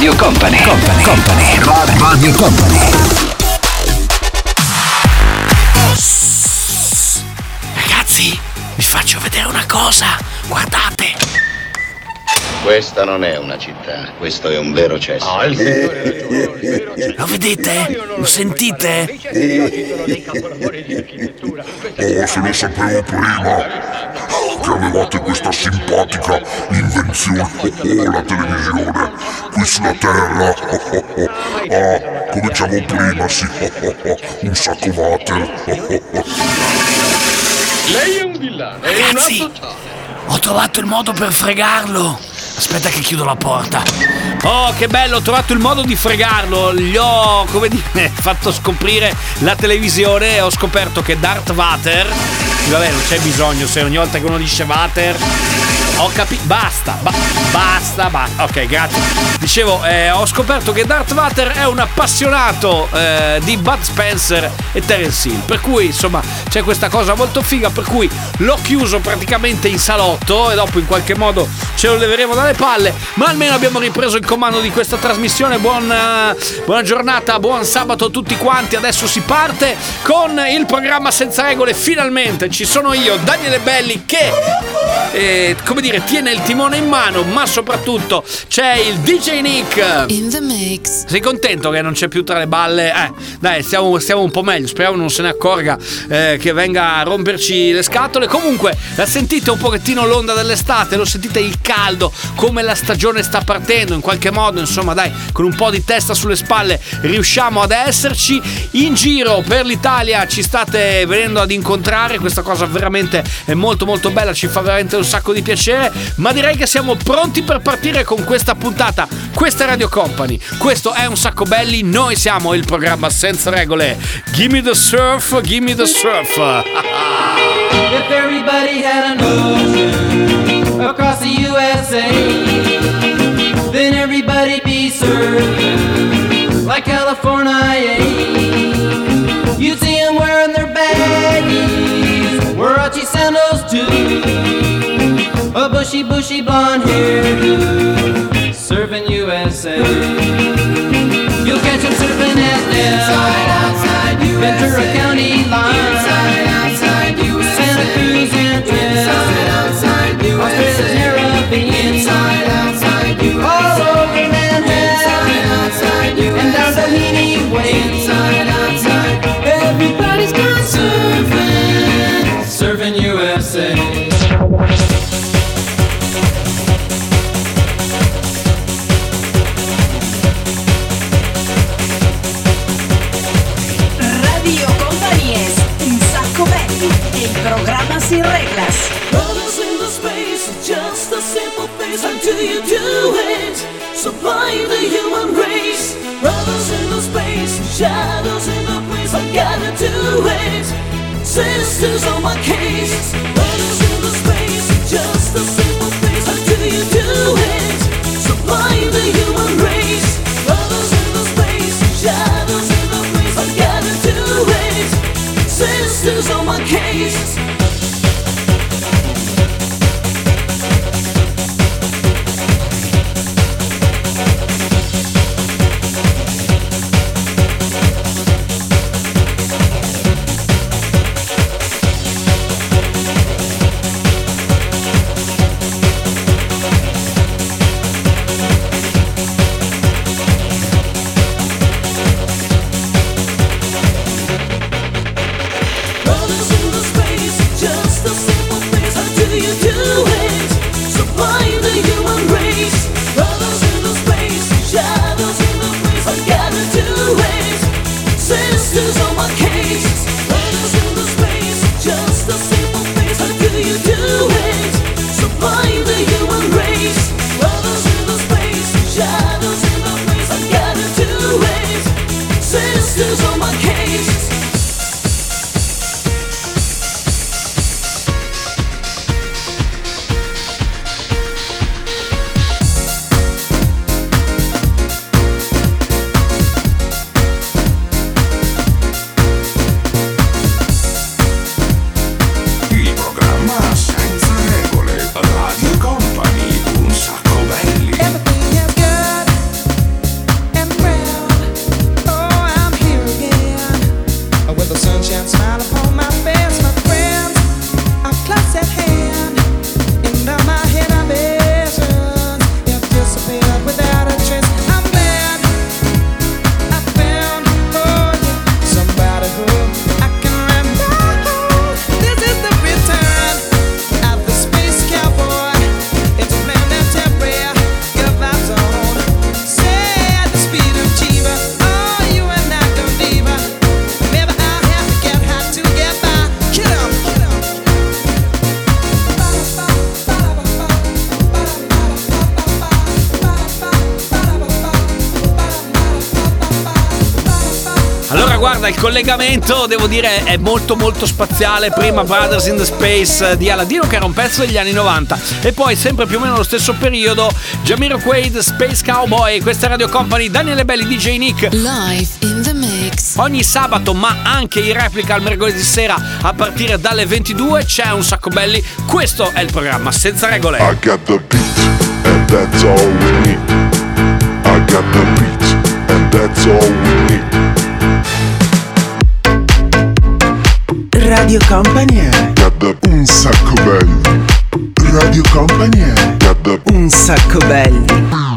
Radio Company, Company, Company, Radio Company. Ragazzi, vi faccio vedere una cosa. Guardate. Questa non è una città, questo è un vero cesso. Lo vedete? Lo sentite? Oh, se lo sapevo prima che avevate questa simpatica invenzione, oh, la televisione, qui sulla terra. Ah, come diciamo prima, sì, un sacco water. Lei è un villano, è un Ragazzi, ho trovato il modo per fregarlo. Aspetta che chiudo la porta. Oh, che bello, ho trovato il modo di fregarlo. Gli ho, come dire, fatto scoprire la televisione e ho scoperto che Darth Vader. Vabbè, non c'è bisogno, se ogni volta che uno dice Vader. Ho capito. Basta, ba- basta, basta. Ok, grazie. Dicevo, eh, ho scoperto che Darth Vader è un appassionato eh, di Bud Spencer e Terence Hill. Per cui, insomma, c'è questa cosa molto figa. Per cui l'ho chiuso praticamente in salotto e dopo in qualche modo ce lo leveremo dalle palle. Ma almeno abbiamo ripreso il comando di questa trasmissione. Buona, buona giornata, buon sabato a tutti quanti. Adesso si parte con il programma senza regole. Finalmente ci sono io, Daniele Belli, che eh, come dire tiene il timone in mano, ma soprattutto c'è il DJ Nick. In the mix. Sei contento che non c'è più tra le balle? Eh, dai, stiamo, stiamo un po' meglio. Speriamo non se ne accorga eh, che venga a romperci le scatole. Comunque, la sentite un pochettino l'onda dell'estate, lo sentite il caldo, come la stagione sta partendo. In qualche modo, insomma, dai, con un po' di testa sulle spalle riusciamo ad esserci. In giro per l'Italia ci state venendo ad incontrare. Questa cosa veramente è molto molto bella, ci fa veramente un sacco di piacere. Ma direi che siamo pronti per partire con questa puntata. Questa è Radio Company. Questo è un sacco belli. Noi siamo il programma senza regole. Gimme the surf, gimme the surf. If everybody had an ocean across the USA, then everybody'd be surfing like California. You'd see them wearing their baggies, bushy, bushy blonde hair. serving USA. You'll catch him surfing at Inside, outside, USA. Ventura County line. Inside, outside, USA. Santa Cruz and Inside, outside, USA. Australia's Caribbean. Inside, outside, USA. All over Manhattan. Inside, outside, USA. And down Bohemian Way. Inside, outside. Everybody's got surfing. Serving USA. Reglas. Brothers in the space, just a simple face. How do you do it? Supplying the human race. Brothers in the space, shadows in the place. I gotta do it. Sisters on my case. Brothers in the space, just a simple face. How do you do it? Supplying the human race. Brothers in the space, shadows in the place. I gotta do it. Sisters on my case. Il collegamento devo dire è molto molto spaziale. Prima Brothers in the Space di Aladino che era un pezzo degli anni 90 e poi sempre più o meno lo stesso periodo Jamiro Quaid, Space Cowboy, questa è Radio Company, Daniele Belli, DJ Nick. Live in the mix. Ogni sabato ma anche in replica al mercoledì sera a partire dalle 22 c'è un sacco belli. Questo è il programma senza regole. I got the beat, and that's all we need. I got the beat, and that's all we need. Radio Company è un sacco belli. Radio Company è un sacco belli.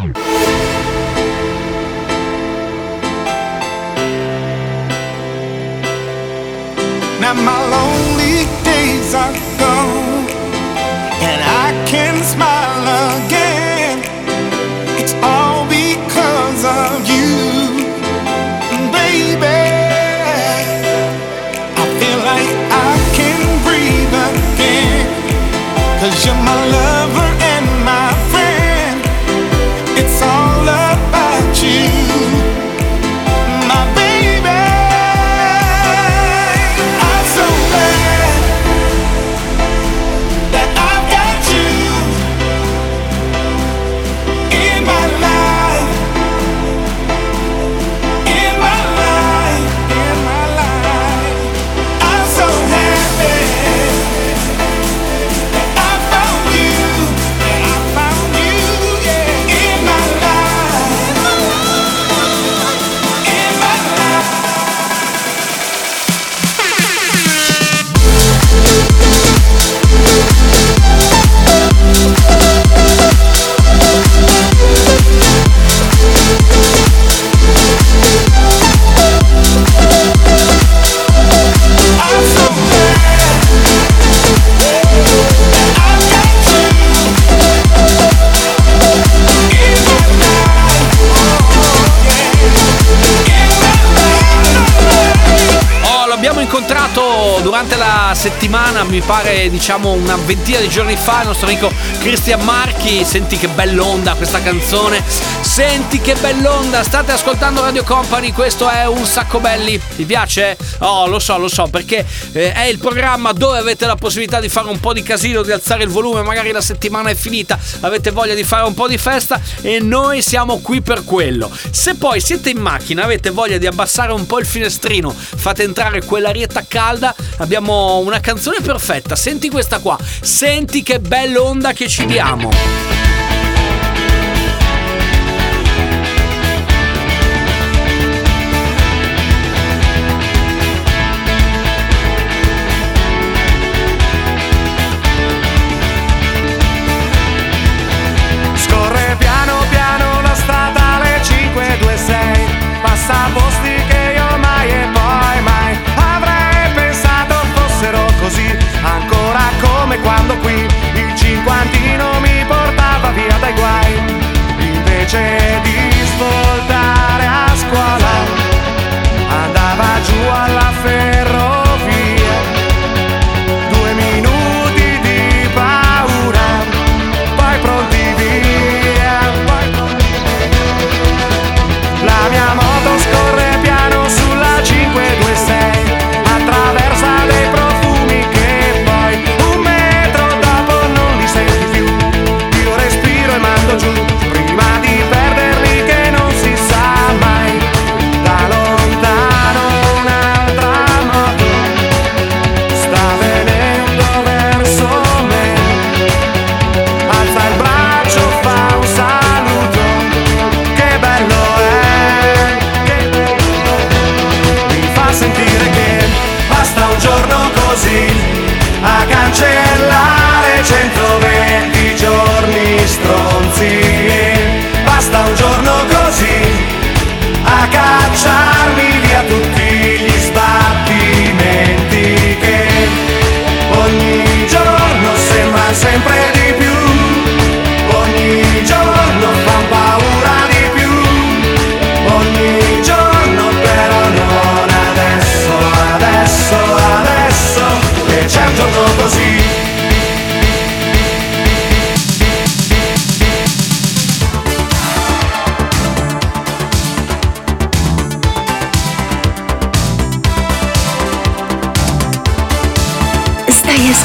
Diciamo una ventina di giorni fa, il nostro amico Cristian Marchi. Senti che bell'onda questa canzone. Senti che bell'onda, state ascoltando Radio Company, questo è un sacco belli. Ti piace? Oh, lo so, lo so, perché eh, è il programma dove avete la possibilità di fare un po' di casino, di alzare il volume, magari la settimana è finita, avete voglia di fare un po' di festa e noi siamo qui per quello. Se poi siete in macchina, avete voglia di abbassare un po' il finestrino, fate entrare quell'arietta calda, abbiamo una canzone perfetta. Senti questa qua, senti che bella onda che ci diamo.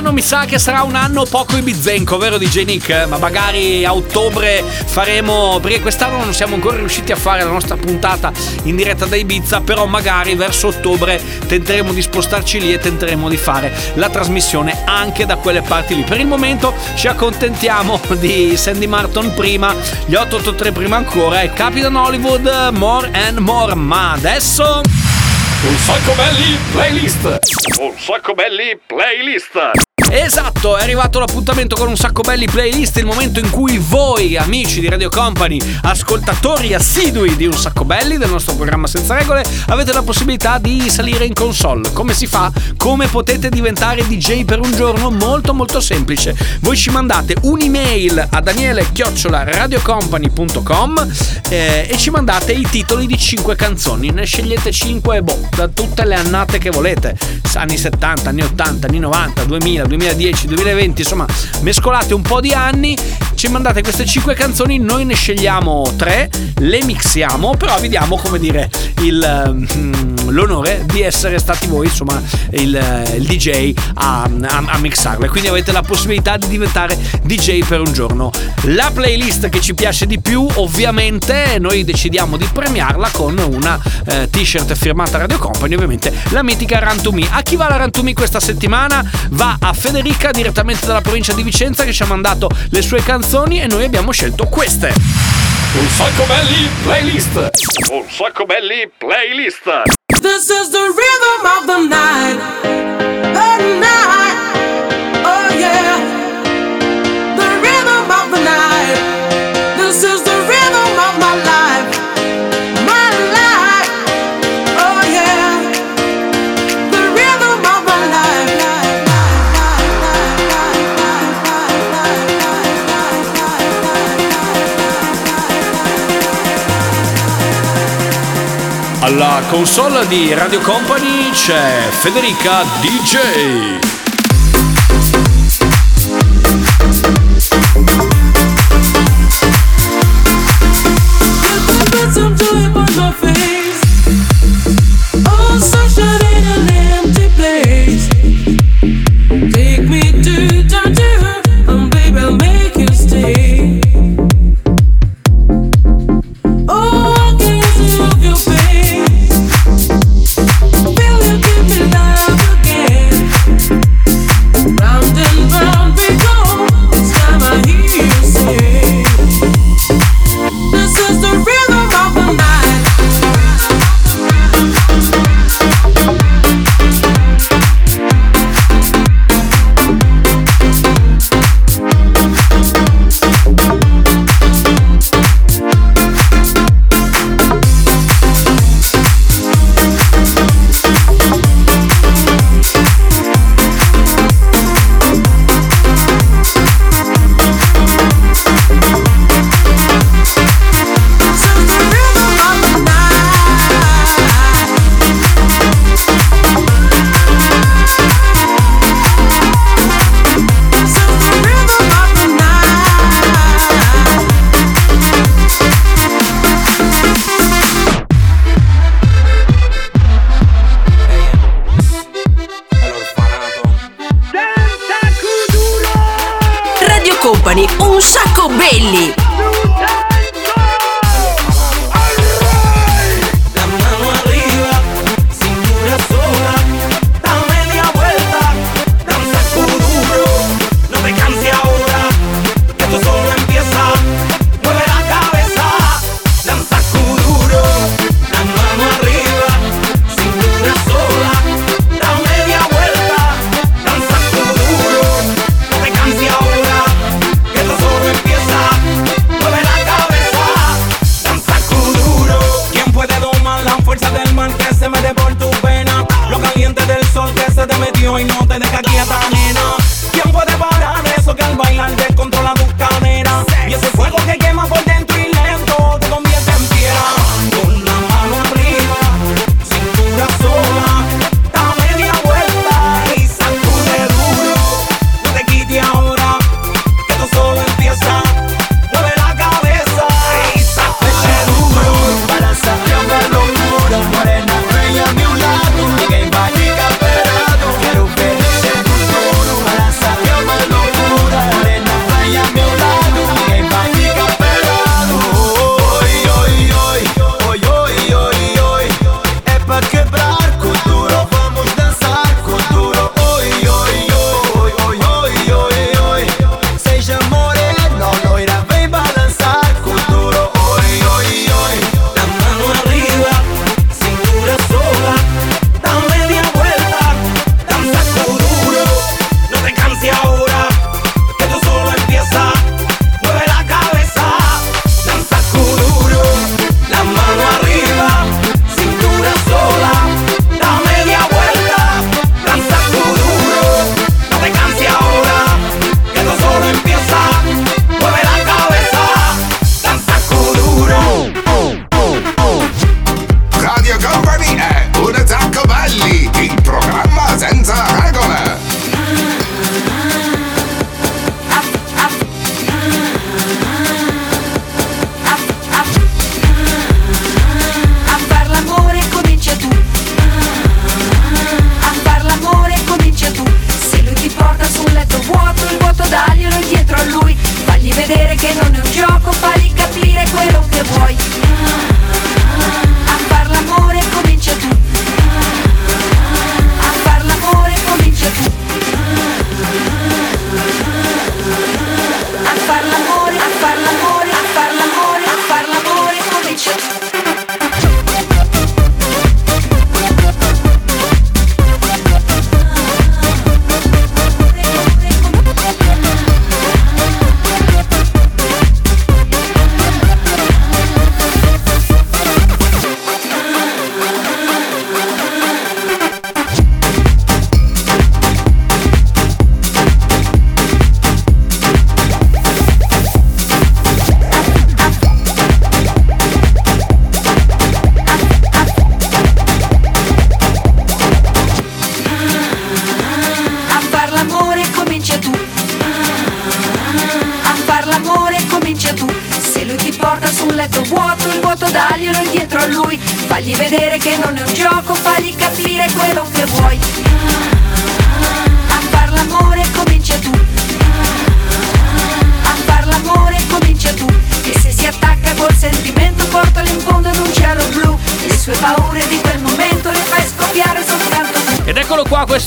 Quest'anno mi sa che sarà un anno poco ibizenco, vero DJ Nick? Ma magari a ottobre faremo, perché quest'anno non siamo ancora riusciti a fare la nostra puntata in diretta da Ibiza, però magari verso ottobre tenteremo di spostarci lì e tenteremo di fare la trasmissione anche da quelle parti lì. Per il momento ci accontentiamo di Sandy Martin prima, gli 883 prima ancora e Capitan Hollywood More and More, ma adesso... Un sacco belli playlist. Un sacco belli playlist. Esatto, è arrivato l'appuntamento con un sacco belli playlist, il momento in cui voi, amici di Radio Company, ascoltatori assidui di un sacco belli del nostro programma senza regole, avete la possibilità di salire in console. Come si fa? Come potete diventare DJ per un giorno? Molto molto semplice. Voi ci mandate un'email a daniele-radiocompany.com eh, e ci mandate i titoli di 5 canzoni. Ne scegliete 5 boh, da tutte le annate che volete. Anni 70, anni 80, anni 90, 2000, 2010, 2020, insomma, mescolate un po' di anni, ci mandate queste 5 canzoni, noi ne scegliamo 3, le mixiamo, però vi diamo, come dire, il, mm, l'onore di essere stati voi, insomma, il, il DJ a, a, a mixarle. Quindi avete la possibilità di diventare DJ per un giorno. La playlist che ci piace di più, ovviamente, noi decidiamo di premiarla con una eh, t-shirt firmata Radio Company, ovviamente la mitica Me. A chi va la Me questa settimana? Va a Federica direttamente dalla provincia di Vicenza che ci ha mandato le sue canzoni e noi abbiamo scelto queste. Un sacco belli playlist. Un sacco belli playlist. This is the rhythm of. The night. Console di Radio Company c'è Federica DJ.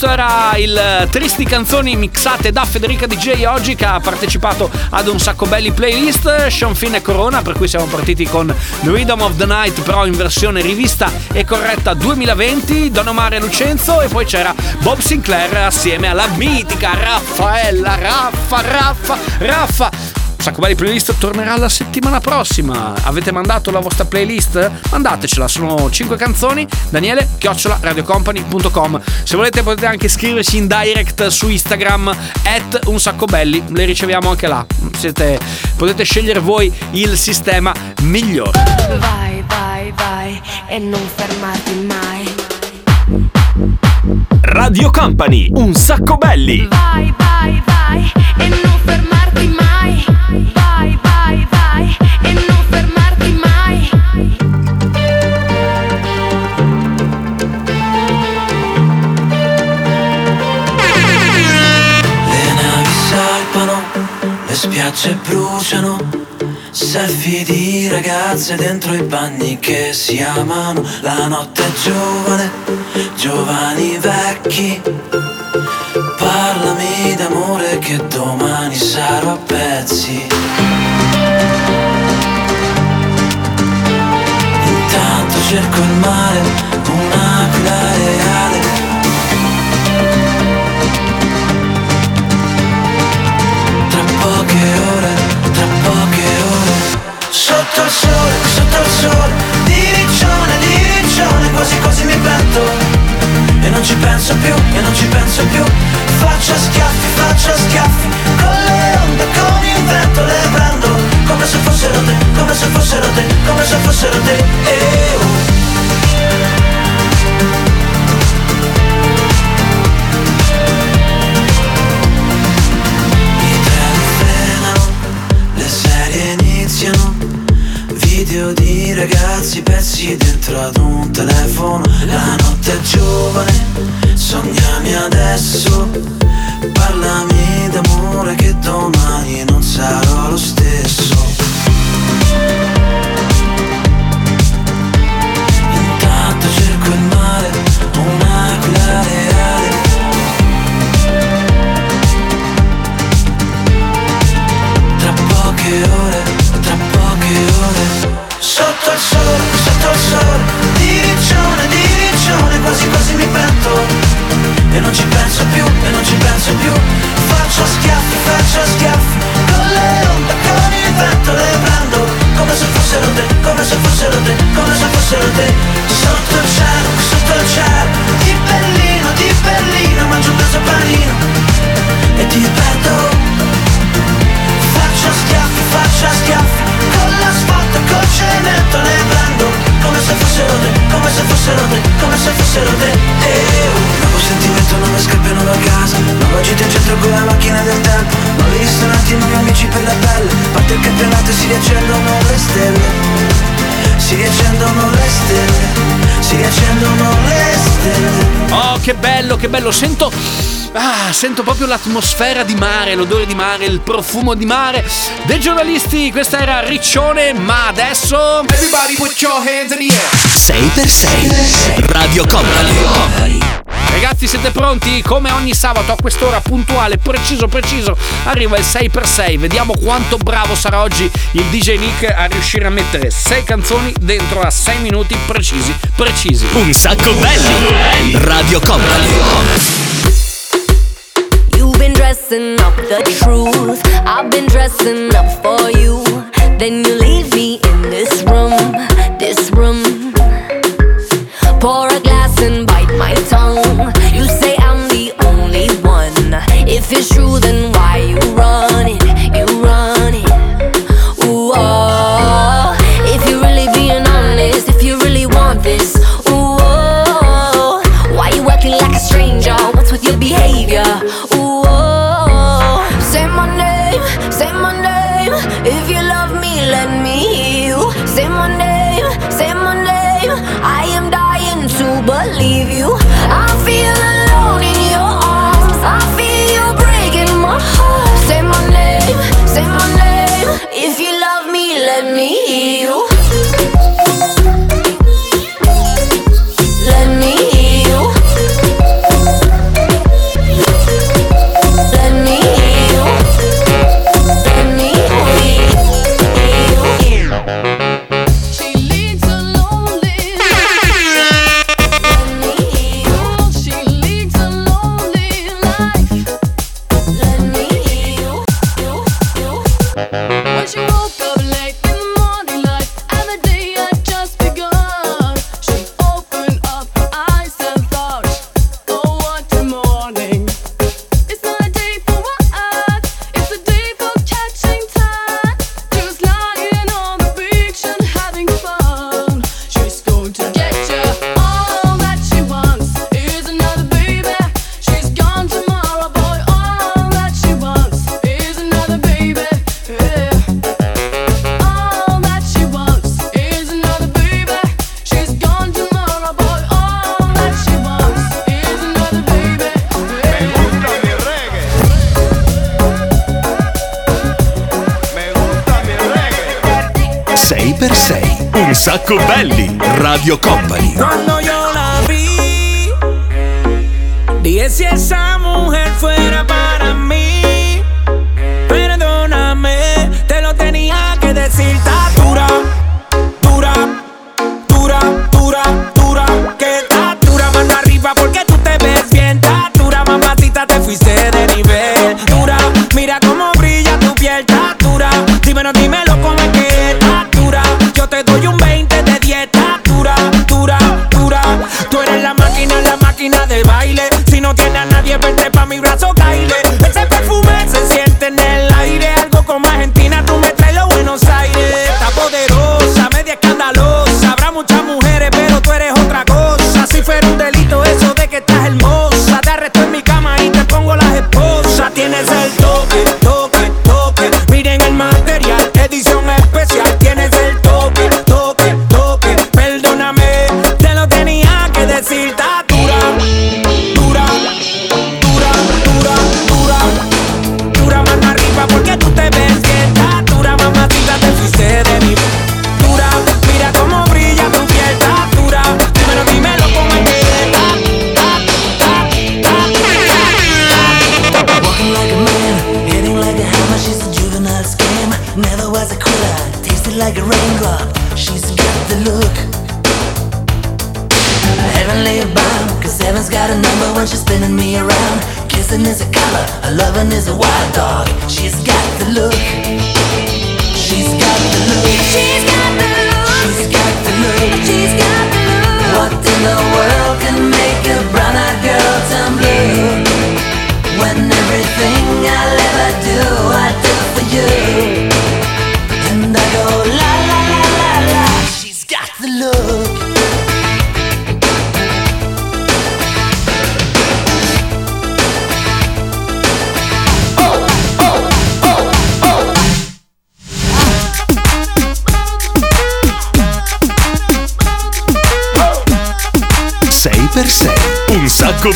Questo era il eh, Tristi canzoni mixate da Federica DJ oggi che ha partecipato ad un sacco belli playlist. Sean Finn e Corona per cui siamo partiti con The Rhythm of the Night però in versione rivista e corretta 2020 Don Omar e Lucenzo e poi c'era Bob Sinclair assieme alla mitica Raffaella Raffa Raffa Raffa Sacco Belli Playlist tornerà la settimana prossima. Avete mandato la vostra playlist? Mandatecela, sono 5 canzoni. Daniele, chiocciola, radiocompany.com. Se volete potete anche scriverci in direct su Instagram, at un sacco belli, le riceviamo anche là. Siete, potete scegliere voi il sistema migliore. Vai, vai, vai e non fermarti mai. Radio Company, un sacco belli. Vai, vai, vai e non fermarti mai. Vai, vai, vai e non fermarti mai. Le navi salpano, le spiagge bruciano. Selfie di ragazze dentro i bagni che si amano. La notte è giovane, giovani vecchi. Che domani sarò a pezzi. Intanto cerco il mare, un'aquila reale. Tra poche ore, tra poche ore. Sotto il sole, sotto il sole, di riccione, di riccione, quasi quasi mi pento. E non ci penso più, e non ci penso più. Faccio schiaffi, faccio schiaffi, con le onde, con il vento le prendo. Come se fossero te, come se fossero te, come se fossero te. Eh, oh. Video di ragazzi pezzi dentro ad un telefono. La notte è giovane, sognami adesso. Parlami d'amore che domani non sarò lo stesso Quasi quasi mi pento E non ci penso più, e non ci penso più. Faccio schiaffi, faccio schiaffi Con le onde, con il vento le prendo. Come se fossero te, come se fossero te Come se fossero te. Sotto il cielo, sotto il cielo. Di Berlino, di Berlino Mangio un peso panino. E ti perdo Faccio schiaffi, faccio schiaffi Con l'asfalto, col cemento le prendo. Come se fossero te, se fossero te, come se fossero te. Eh, oh. Nuovo sentimento, nuove scarpe, nuova casa. Nuova gita in centro con la macchina del tempo. Nuovi ristoranti, nuovi amici per la pelle. Parte il campionato e si riaccendono le stelle. Si riaccendono le stelle. Si riaccendono le stelle. Oh, che bello, che bello. Sento. Ah, sento proprio l'atmosfera di mare, l'odore di mare, il profumo di mare. Dei giornalisti, questa era Riccione, ma adesso. Everybody put your hands in the air. 6x6 Radio Company Ragazzi, siete pronti? Come ogni sabato a quest'ora puntuale, preciso, preciso, arriva il 6x6. Vediamo quanto bravo sarà oggi il DJ Nick a riuscire a mettere 6 canzoni dentro a 6 minuti precisi, precisi. Un sacco belli Radio Company You've been dressing up the truth. I've been dressing up for you. Then you leave it's true, then why you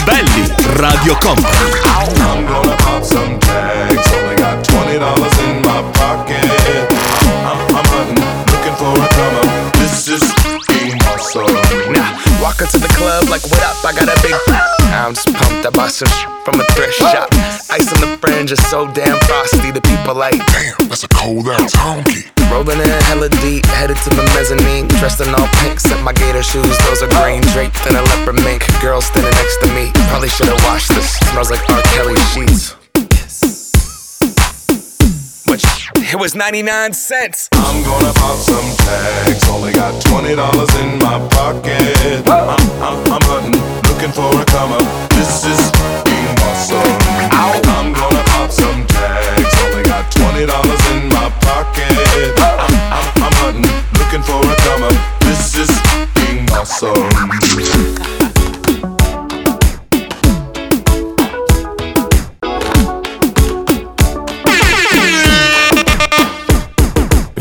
belli. Radio Company. I'm gonna pop some tags. Only got twenty dollars in my pocket. I'm, I'm hunting, looking for a come up. This is being awesome. Nah, walk into the club like, what up? I got a big. I'm just pumped. I bought some sh- from a thrift shop. Ice on the fringe is so damn frosty. The people like, damn, that's a cold ass honky. Rolling in hella deep, headed to the mezzanine. Dressed in all pink, set my gator shoes. Those are green draped in a leopard mink. Girl standing next to me. Probably should've washed this. Smells like R. Kelly sheets. Which it was 99 cents. I'm gonna pop some tags. Only got twenty dollars in my pocket. I'm, I'm, I'm hunting, looking for a come up. This is being awesome. I'm twenty dollars in my pocket. I'm, I'm, I'm hunting, looking for a come up. This is being awesome.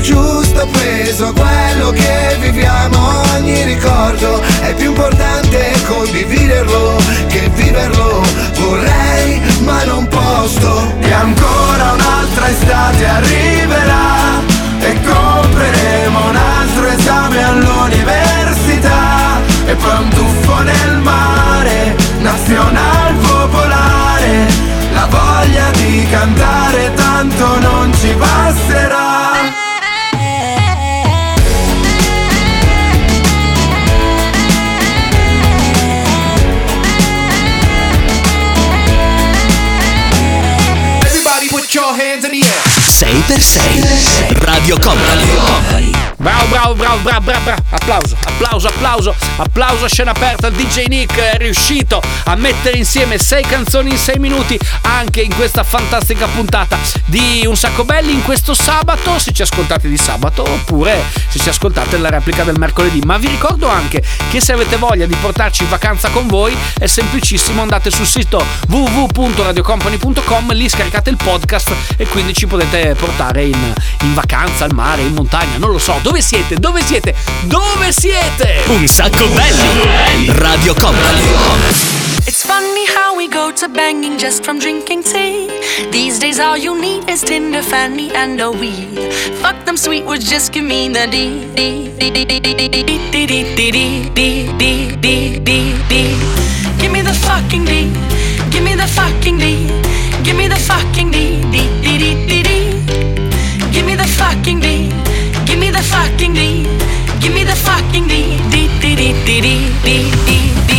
giusto peso quello che viviamo. Ogni ricordo è più importante condividerlo che viverlo. Vorrei ma non posso. E ancora un'altra estate arriverà e compreremo un altro esame all'università e poi un tuffo nel mare, nazional popolare, la voglia di cantare tanto non ci basterà. 6x6 Radio Company. Bravo, bravo, bravo, bravo, bravo, bravo. Applauso, applauso, applauso, applauso a scena aperta. DJ Nick è riuscito a mettere insieme sei canzoni in sei minuti anche in questa fantastica puntata di Un Sacco Belli in questo sabato, se ci ascoltate di sabato oppure se ci ascoltate la replica del mercoledì. Ma vi ricordo anche che se avete voglia di portarci in vacanza con voi è semplicissimo, andate sul sito www.radiocompany.com, lì scaricate il podcast e quindi ci potete portare in, in vacanza, al mare, in montagna, non lo so. Dove siete? Dove siete? Dove siete? Un sacco belli. Radio Company. It's funny how we go to banging just from drinking tea. These days, all you need is Tinder, Fanny, and a weed. Fuck them sweet words, just give me the D D D D D D D D D D. Give me the fucking D. Give me the fucking D. Give me the fucking D D D D D D. Give me the fucking D. fucking Give me the fucking D. D, D, D, D, D, D, D.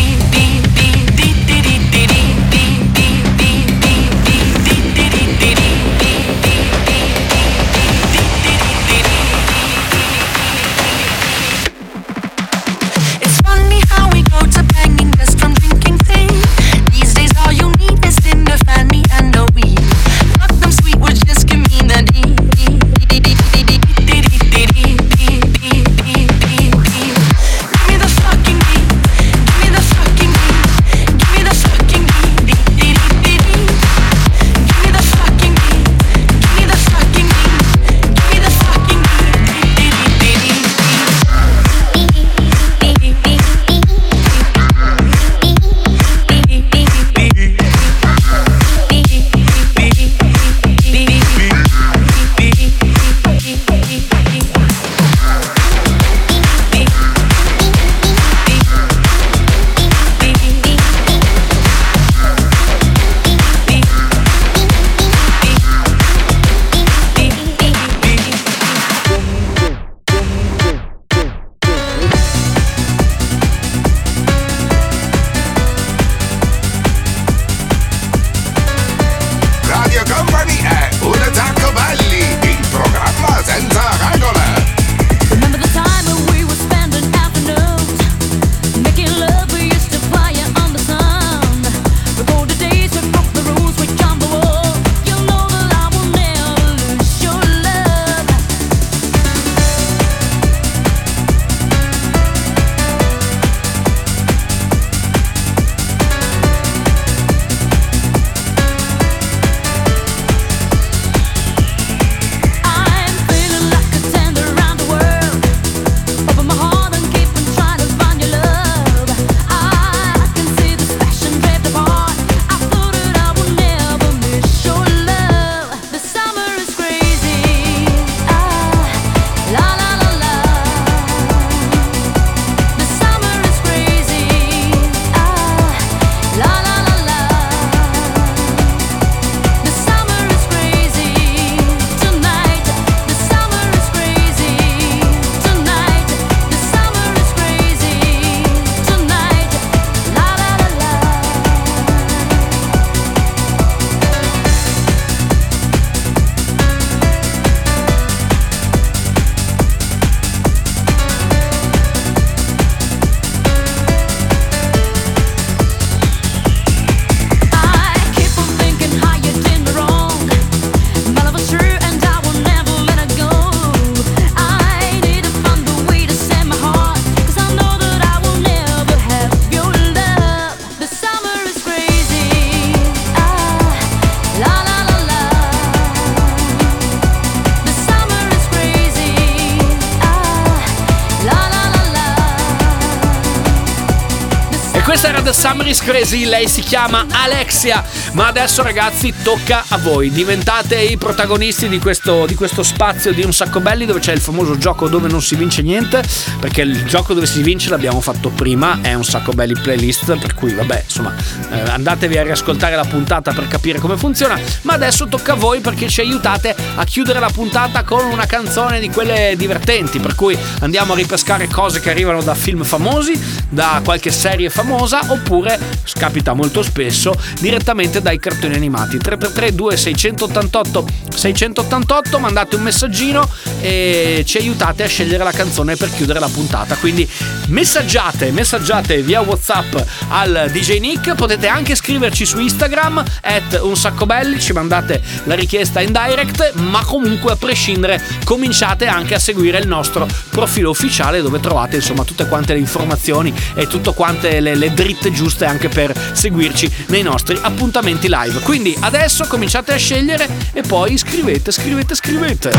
Crazy, lei si chiama Alexia. Ma adesso ragazzi tocca a voi, diventate i protagonisti di questo, di questo spazio di Un Sacco Belli dove c'è il famoso gioco dove non si vince niente, perché il gioco dove si vince l'abbiamo fatto prima, è Un Sacco Belli playlist, per cui vabbè insomma eh, andatevi a riascoltare la puntata per capire come funziona, ma adesso tocca a voi perché ci aiutate a chiudere la puntata con una canzone di quelle divertenti, per cui andiamo a ripescare cose che arrivano da film famosi, da qualche serie famosa oppure, scapita molto spesso, direttamente dai cartoni animati. 333 2688 688 mandate un messaggino e ci aiutate a scegliere la canzone per chiudere la puntata. Quindi messaggiate, messaggiate via WhatsApp al DJ Nick, potete anche scriverci su Instagram at un sacco belli, ci mandate la richiesta in direct, ma comunque a prescindere cominciate anche a seguire il nostro profilo ufficiale dove trovate insomma tutte quante le informazioni e tutte quante le, le dritte giuste anche per seguirci nei nostri appuntamenti live. Quindi adesso cominciate a scegliere e poi scrivete, scrivete, scrivete.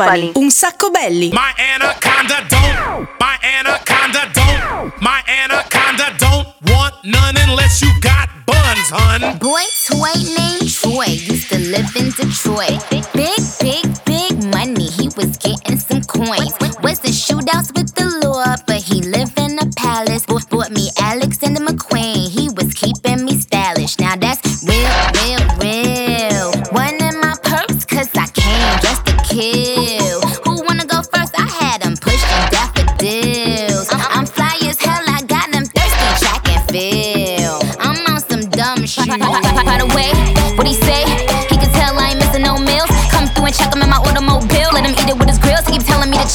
Radio Company. Un sacco belli. My anaconda don't, my anaconda don't, my anaconda don't want none unless you got buns, hun. Boy toy named Troy used to live in Detroit. Big, big, big big money. He was getting some coins. Was in shootouts with the law, but he lived in a palace. Bought, bought me Alexander McQueen. He was keeping me stylish. Now that's real, real, real.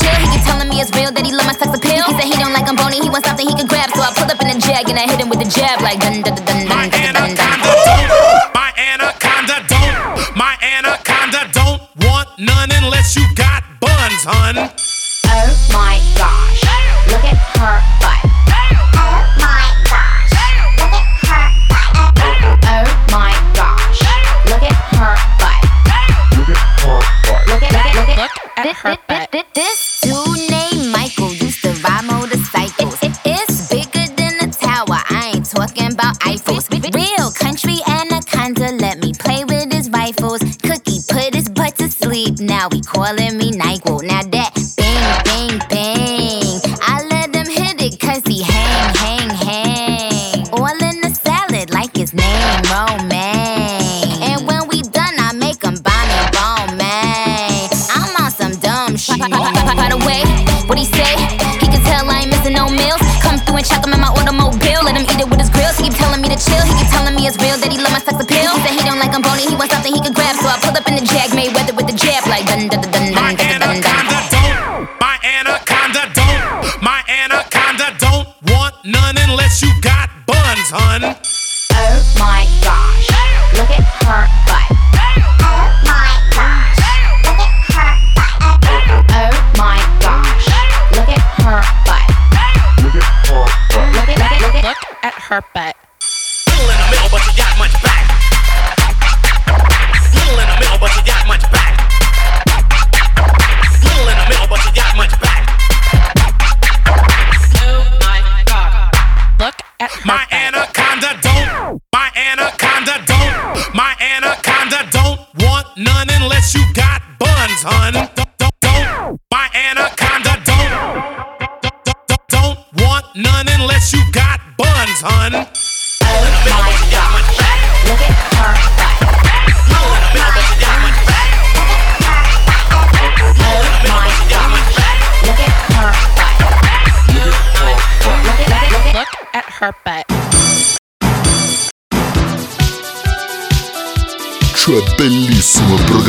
He keep telling me it's real that he love my sex appeal. He said he don't like I'm bony. He wants something he can grab. So I pull up in a jag and I hit him with a jab like dun dun dun dun I pull up in the jag, made weather with the jab like dun dun dun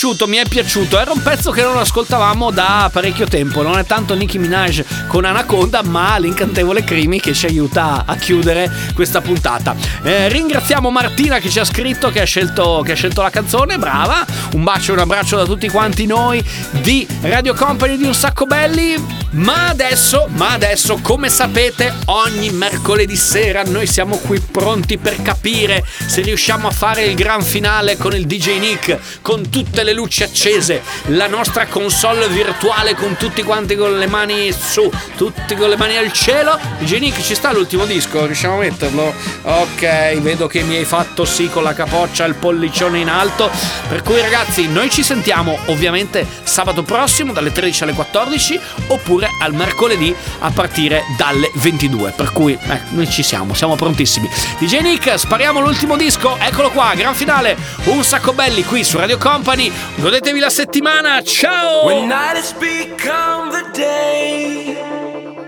Piaciuto, mi è piaciuto. Era un pezzo che non ascoltavamo da parecchio tempo. Non è tanto Nicki Minaj con Anaconda, ma l'incantevole Crimi che ci aiuta a chiudere questa puntata. Eh, ringraziamo Martina che ci ha scritto, che ha, scelto, che ha scelto la canzone. Brava. Un bacio e un abbraccio da tutti quanti noi di Radio Company di Un Sacco Belli. Ma adesso, ma adesso, come sapete, ogni mercoledì sera noi siamo qui pronti per capire se riusciamo a fare il gran finale con il DJ Nick, con tutte le luci accese, la nostra console virtuale con tutti quanti con le mani su, tutti con le mani al cielo. DJ Nick ci sta l'ultimo disco, riusciamo a metterlo? Ok, vedo che mi hai fatto sì con la capoccia, il pollicione in alto. Per cui ragazzi, noi ci sentiamo ovviamente sabato prossimo dalle 13 alle 14 oppure al mercoledì a partire dalle 22. Per cui eh, noi ci siamo, siamo prontissimi. DJ Nick, spariamo l'ultimo disco, eccolo qua, gran finale, un sacco belli qui su Radio Company. Godetevi la settimana, ciao! When night has become the day,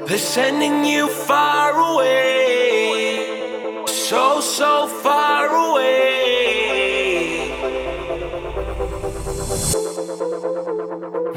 they're sending you far away, so, so far away.